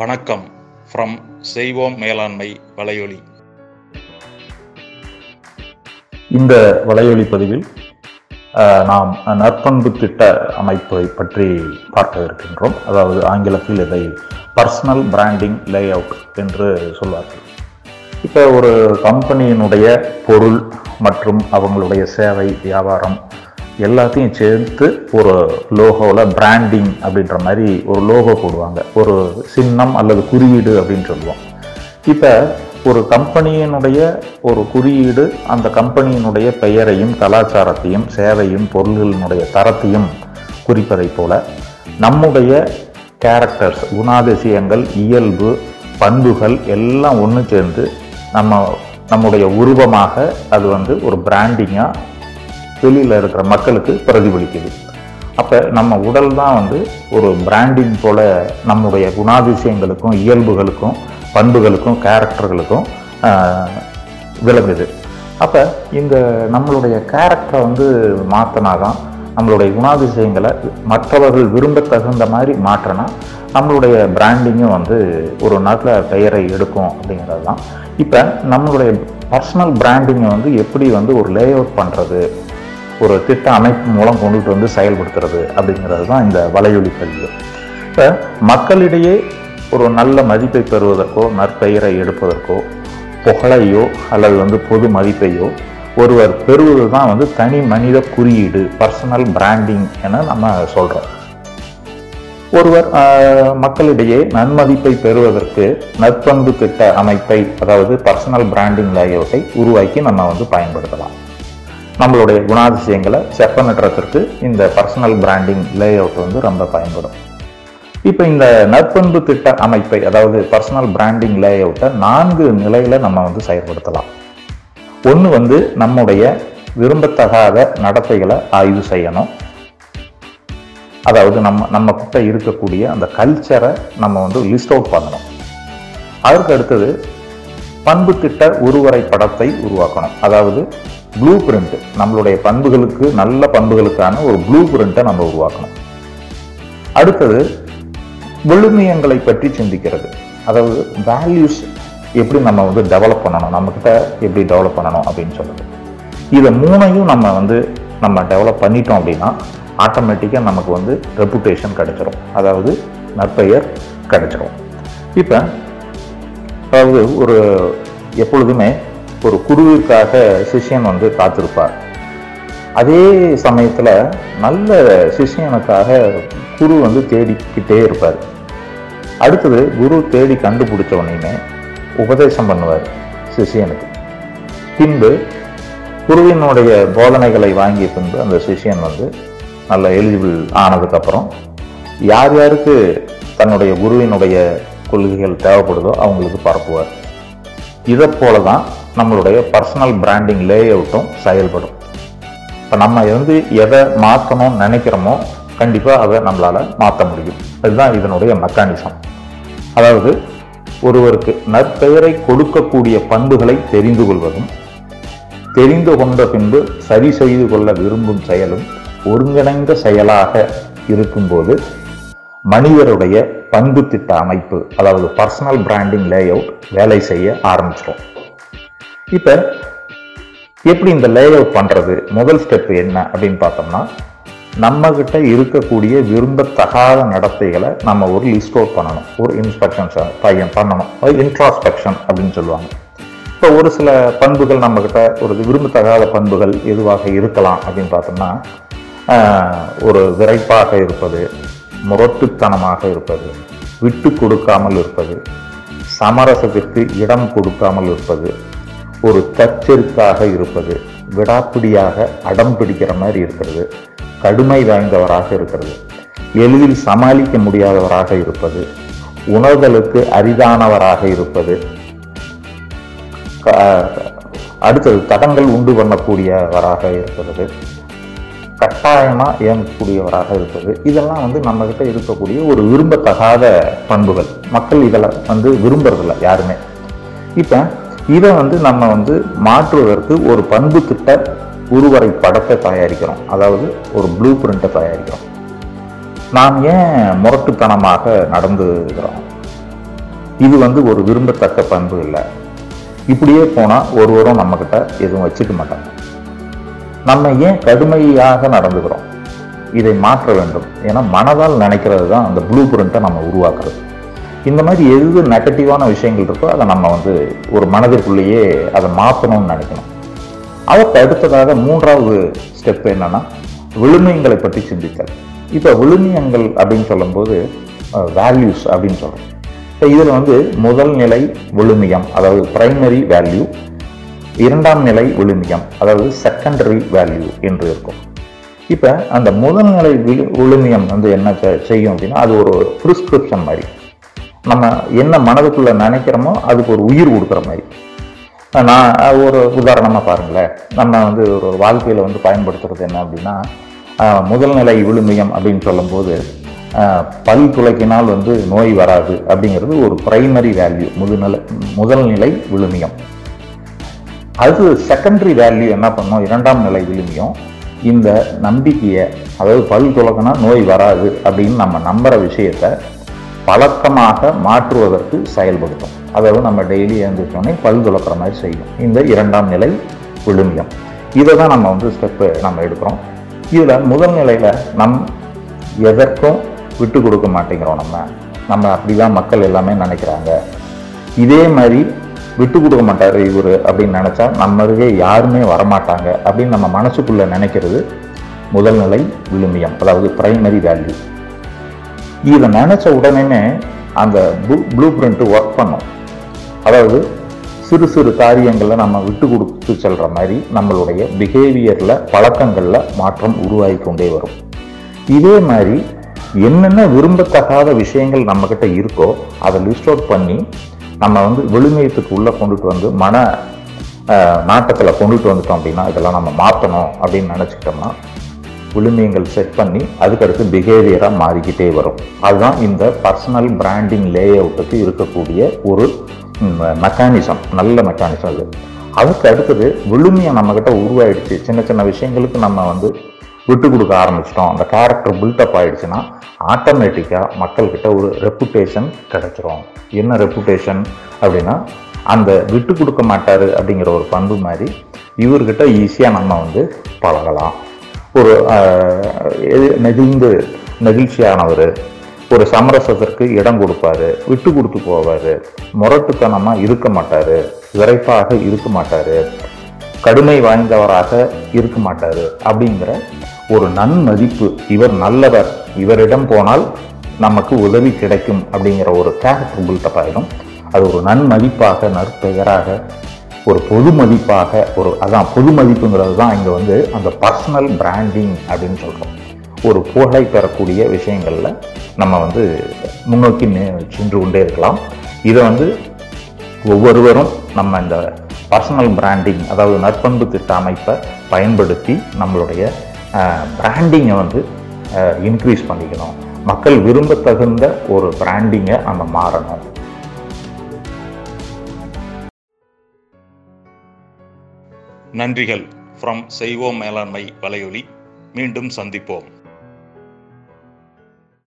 வணக்கம் ஃப்ரம் செய்வோம் மேலாண்மை வலையொலி. இந்த வலையொலி பதிவில் நாம் நற்பண்பு திட்ட அமைப்பை பற்றி பார்க்க இருக்கின்றோம். அதாவது ஆங்கிலத்தில் இதை பர்சனல் பிராண்டிங் லே அவுட் என்று சொல்வார்கள். இப்போ ஒரு கம்பெனியினுடைய பொருள் மற்றும் அவங்களுடைய சேவை வியாபாரம் எல்லாத்தையும் சேர்த்து ஒரு லோகோவில் பிராண்டிங் அப்படின்ற மாதிரி ஒரு லோகோ போடுவாங்க. ஒரு சின்னம் அல்லது குறியீடு அப்படின்னு சொல்லுவோம். இப்போ ஒரு கம்பெனியினுடைய ஒரு குறியீடு அந்த கம்பெனியினுடைய பெயரையும் கலாச்சாரத்தையும் சேவையும் பொருள்களினுடைய தரத்தையும் குறிப்பதைப் போல நம்முடைய கேரக்டர்ஸ் குணாதிசயங்கள் இயல்பு பண்புகள் எல்லாம் ஒன்று சேர்ந்து நம்ம நம்முடைய உருவமாக அது வந்து ஒரு பிராண்டிங்காக வெளியில் இருக்கிற மக்களுக்கு பிரதிபலிக்குது. அப்போ நம்ம உடல் தான் வந்து ஒரு பிராண்டிங் போல் நம்முடைய குணாதிசயங்களுக்கும் இயல்புகளுக்கும் பண்புகளுக்கும் கேரக்டர்களுக்கும் விளங்குது. அப்போ இந்த நம்மளுடைய கேரக்டரை வந்து மாற்றினா தான் நம்மளுடைய குணாதிசயங்களை மற்றவர்கள் விரும்ப தகுந்த மாதிரி மாற்றினா நம்மளுடைய பிராண்டிங்கும் வந்து ஒரு நாட்டில் பெயரை எடுக்கும் அப்படிங்கிறது தான் இப்போ நம்மளுடைய பர்சனல் பிராண்டிங்கை வந்து எப்படி வந்து ஒரு லே அவுட் பண்ணுறது ஒரு திட்ட அமைப்பு மூலம் கொண்டுட்டு வந்து செயல்படுத்துறது அப்படிங்கிறது தான் இந்த வலையொலி கல்வி. இப்போ மக்களிடையே ஒரு நல்ல மதிப்பை பெறுவதற்கோ நற்பெயரை எடுப்பதற்கோ புகழையோ அல்லது வந்து பொது மதிப்பையோ ஒருவர் பெறுவது தான் வந்து தனி மனித குறியீடு பர்சனல் பிராண்டிங் என நம்ம சொல்கிறோம் ஒருவர் ஆஹ், மக்களிடையே நன்மதிப்பை பெறுவதற்கு நற்பண்பு திட்ட அமைப்பை அதாவது பர்சனல் பிராண்டிங் லேஅவுட்டை உருவாக்கி நம்ம வந்து பயன்படுத்தலாம். நம்மளுடைய குணாதிசயங்களை செப்பனிடுறதுக்கு இந்த பர்சனல் பிராண்டிங் லேஅவுட் வந்து ரொம்ப பயன்படும். இப்போ இந்த நற்பண்பு திட்ட அமைப்பை அதாவது பர்சனல் பிராண்டிங் லே அவுட்டை நான்கு நிலையில நம்ம வந்து செயல்படுத்தலாம். ஒன்று வந்து நம்முடைய விரும்பத்தகாத நடத்தைகளை ஆய்வு செய்யணும். அதாவது நம்ம நம்ம கிட்ட இருக்கக்கூடிய அந்த கல்ச்சரை நம்ம வந்து லிஸ்ட் அவுட் பண்ணணும். அதற்கு அடுத்தது பண்பு திட்ட உருவரை படத்தை உருவாக்கணும். அதாவது ப்ளூ பிரிண்ட் நம்மளுடைய பண்புகளுக்கு நல்ல பண்புகளுக்கான ஒரு ப்ளூ பிரிண்ட்டை நம்ம உருவாக்கணும். அடுத்தது விழுமியங்களை பற்றி சிந்திக்கிறது. அதாவது வேல்யூஸ் எப்படி நம்ம வந்து டெவலப் பண்ணணும் நம்மக்கிட்ட எப்படி டெவலப் பண்ணணும் அப்படின்னு சொல்லுது இதை மூணையும் நம்ம வந்து நம்ம டெவலப் பண்ணிட்டோம் அப்படின்னா ஆட்டோமேட்டிக்காக நமக்கு வந்து ரெப்புடேஷன் கிடைச்சிரும். அதாவது நற்பெயர் கிடைச்சிரும். இப்போ அதாவது ஒரு எப்பொழுதுமே ஒரு குருவிற்காக சிஷ்யன் வந்து காத்திருப்பார். அதே சமயத்தில் நல்ல சிஷ்யனுக்காக குரு வந்து தேடிக்கிட்டே இருப்பார். அடுத்தது குரு தேடி கண்டுபிடிச்ச உடனே உபதேசம் பண்ணுவார் சிஷ்யனுக்கு. பின்பு குருவினுடைய போதனைகளை வாங்கிய பின்பு அந்த சிஷ்யன் வந்து நல்ல எலிஜிபிள் ஆனதுக்கப்புறம் யார் யாருக்கு தன்னுடைய குருவினுடைய கொள்கைகள் தேவைப்படுதோ அவங்களுக்கு பரப்புவார். இதை போல தான் நம்மளுடைய பர்சனல் பிராண்டிங் லேஅவுட்டும் செயல்படும். இப்போ நம்ம வந்து எதை மாற்றணும்னு நினைக்கிறோமோ கண்டிப்பாக அதை நம்மளால் மாற்ற முடியும். அதுதான் இதனுடைய மெக்கானிசம் அதாவது ஒருவருக்கு நற்பெயரை கொடுக்கக்கூடிய பண்புகளை தெரிந்து கொள்வதும் தெரிந்து கொண்ட பின்பு சரி செய்து கொள்ள விரும்பும் செயலும் ஒருங்கிணைந்த செயலாக இருக்கும்போது மனிதருடைய பண்பு திட்ட அமைப்பு அதாவது பர்சனல் பிராண்டிங் லேஅவுட் வேலை செய்ய ஆரம்பிச்சிடும் இப்போ எப்படி இந்த லேஅவுட் பண்ணுறது முதல் ஸ்டெப் என்ன அப்படின்னு பார்த்தோம்னா நம்மக்கிட்ட இருக்கக்கூடிய விரும்பத்தகாத நடத்தைகளை நம்ம ஒரு லிஸ்ட் அவுட் பண்ணணும். ஒரு இன்ஸ்பெக்ஷன்ஸை பையன் பண்ணணும். இன்ட்ராஸ்பெக்ஷன் அப்படின்னு சொல்லுவாங்க. இப்போ ஒரு சில பண்புகள் நம்மக்கிட்ட ஒரு விரும்பத்தகாத பண்புகள் எதுவாக இருக்கலாம் அப்படின்னு பார்த்தோம்னா ஒரு விரைப்பாக இருப்பது முரட்டுத்தனமாக இருப்பது விட்டு கொடுக்காமல் இருப்பது சமரசத்திற்கு இடம் கொடுக்காமல் இருப்பது ஒரு தச்செருக்காக இருப்பது விடாப்பிடியாக அடம் பிடிக்கிற மாதிரி இருக்கிறது கடுமை வாய்ந்தவராக இருக்கிறது எளிதில் சமாளிக்க முடியாதவராக இருப்பது உணர்தலுக்கு அரிதானவராக இருப்பது அடுத்தது தடங்கள் உண்டு பண்ணக்கூடியவராக இருக்கிறது கட்டாயமா இயங்கக்கூடியவராக இருப்பது இதெல்லாம் வந்து நம்மகிட்ட இருக்கக்கூடிய ஒரு விரும்பத்தகாத பண்புகள். மக்கள் இதில் வந்து விரும்புறதில்ல யாருமே. இப்போ இதை வந்து நம்ம வந்து மாற்றுவதற்கு ஒரு பண்பு திட்ட உருவரை படத்தை தயாரிக்கிறோம். அதாவது ஒரு ப்ளூ பிரிண்ட்டை தயாரிக்கிறோம். நாம் ஏன் முரட்டுத்தனமாக நடந்துகிறோம்? இது வந்து ஒரு விரும்பத்தக்க பண்பு இல்லை. இப்படியே போனால் ஒருவரும் நம்மக்கிட்ட எதுவும் வச்சுக்க மாட்டாங்க. நம்ம ஏன் கடுமையாக நடந்துக்கிறோம் இதை மாற்ற வேண்டும். ஏன்னா மனதால் நினைக்கிறது தான் அந்த ப்ளூ பிரிண்ட்டை நம்ம உருவாக்குறது. இந்த மாதிரி எது நெகட்டிவான விஷயங்கள் இருக்கோ அதை நம்ம வந்து ஒரு மனதிற்குள்ளேயே அதை மாற்றணும்னு நினைக்கணும். அதற்கு அடுத்ததாக மூன்றாவது ஸ்டெப் என்னன்னா விழுமியங்களை பற்றி சிந்தித்தல். இப்போ விழுமியங்கள் அப்படின்னு சொல்லும்போது வேல்யூஸ் அப்படின்னு சொல்கிறோம் இப்போ இதில் வந்து முதல் நிலை விழுமியம் அதாவது பிரைமரி வேல்யூ இரண்டாம் நிலை விழுமியம் அதாவது செகண்டரி வேல்யூ என்று இருக்கும். இப்போ அந்த முதல் நிலை விழுமியம் வந்து என்ன செய்யும் அப்படின்னா அது ஒரு ப்ரிஸ்கிரிப்ஷன் மாதிரி. நம்ம என்ன மனதுக்குள்ளே நினைக்கிறோமோ அதுக்கு ஒரு உயிர் கொடுக்குற மாதிரி. நான் ஒரு உதாரணமாக பாருங்களேன். நம்ம வந்து ஒரு வாழ்க்கையில் வந்து பயன்படுத்துறது என்ன அப்படின்னா முதல் நிலை விழுமியம் அப்படின்னு சொல்லும்போது பல் துளைக்கினால் வந்து நோய் வராது அப்படிங்கிறது ஒரு பிரைமரி வேல்யூ முதுநிலை முதல் நிலை விழுமியம். அது செகண்டரி வேல்யூ என்ன பண்ணோம்? இரண்டாம் நிலை விழுமியம். இந்த நம்பிக்கையை அதாவது பல் துலக்கினா நோய் வராது அப்படின்னு நம்ம நம்புகிற விஷயத்த பழக்கமாக மாற்றுவதற்கு செயல்படுத்தும். அதாவது நம்ம டெய்லி எழுந்திரிச்சோடனே பல் துளக்கிற மாதிரி செய்யும். இந்த இரண்டாம் நிலை விழுமியம். இதை தான் நம்ம வந்து ஸ்டெப்பு நம்ம எடுக்கிறோம். இதில் முதல் நிலையில் நம் எதற்கும் விட்டு கொடுக்க மாட்டேங்கிறோம் நம்ம. நம்ம அப்படி தான் மக்கள் எல்லாமே நினைக்கிறாங்க. இதே மாதிரி விட்டு கொடுக்க மாட்டார் இவர் அப்படின்னு நினச்சா நம்ம அருகே யாருமே வரமாட்டாங்க அப்படின்னு நம்ம மனசுக்குள்ளே நினைக்கிறது முதல் நிலை விழுமியம். அதாவது பிரைமரி வேல்யூ இதை நினச்ச உடனே அந்த ப்ளூ ப்ளூ பிரிண்ட்டு ஒர்க் பண்ணும். அதாவது சிறு சிறு காரியங்களை நம்ம விட்டு கொடுத்து செல்கிற மாதிரி நம்மளுடைய பிஹேவியரில் பழக்கங்களில் மாற்றம் உருவாகி கொண்டே வரும். இதே மாதிரி என்னென்ன விரும்பத்தகாத விஷயங்கள் நம்மக்கிட்ட இருக்கோ அதை லிஸ்ட் அவுட் பண்ணி நம்ம வந்து விழுமியத்துக்கு உள்ளே கொண்டுட்டு வந்து மன நாட்டத்தில் கொண்டுட்டு வந்துட்டோம் அப்படின்னா இதெல்லாம் நம்ம மாற்றணும் அப்படின்னு நினச்சிக்கிட்டோம்னா விழுமியங்கள் செட் பண்ணி அதுக்கடுத்து பிஹேவியராக மாறிக்கிட்டே வரும். அதுதான் இந்த பர்சனல் பிராண்டிங் லே அவுட்டுக்கு இருக்கக்கூடிய ஒரு மெக்கானிசம் நல்ல மெக்கானிசம் அது. அதுக்கு அடுத்தது விழுமியம் நம்மக்கிட்ட உருவாயிடுச்சு. சின்ன சின்ன விஷயங்களுக்கு நம்ம வந்து விட்டு கொடுக்க ஆரம்பிச்சிட்டோம். அந்த கேரக்டர் பில்டப் ஆயிடுச்சுன்னா ஆட்டோமேட்டிக்காக மக்கள்கிட்ட ஒரு ரெப்புடேஷன் கிடைச்சிரும். என்ன ரெப்புடேஷன் அப்படின்னா அந்த விட்டு கொடுக்க மாட்டார் அப்படிங்கிற ஒரு பண்பு மாதிரி இவர்கிட்ட ஈஸியாக நம்ம வந்து பழகலாம். ஒரு நெகிழ்ந்து நெகிழ்ச்சியானவர். ஒரு சமரசத்திற்கு இடம் கொடுப்பாரு விட்டு கொடுத்து போவார். முரட்டுத்தனமாக இருக்க மாட்டார் விரைப்பாக இருக்க மாட்டார். கடுமை வாய்ந்தவராக இருக்க மாட்டார். அப்படிங்கிற ஒரு நன்மதிப்பு இவர் நல்லவர் இவரிடம் போனால் நமக்கு உதவி கிடைக்கும் அப்படிங்கிற ஒரு கேரக்டர் பில்டப் ஆகிடும் அது ஒரு நன்மதிப்பாக நற்பெயராக ஒரு பொது மதிப்பாக ஒரு அதான் பொது மதிப்புங்கிறது தான் இங்கே வந்து அந்த பர்சனல் பிராண்டிங் அப்படின்னு சொல்கிறோம் ஒரு புகழை பெறக்கூடிய விஷயங்களில் நம்ம வந்து முன்னோக்கி சென்று கொண்டே இருக்கலாம். இதை வந்து ஒவ்வொருவரும் நம்ம இந்த பர்சனல் பிராண்டிங் அதாவது நற்பண்பு திட்ட அமைப்பை பயன்படுத்தி நம்மளுடைய பிராண்டிங்கை வந்து இன்க்ரீஸ் பண்ணிக்கணும். மக்கள் விரும்பத்தகுந்த ஒரு பிராண்டிங்கை நம்ம மாறணும். நன்றிகள் ஃப்ரம் செய்வோம் மேலாண்மை வலையொலி. மீண்டும் சந்திப்போம்.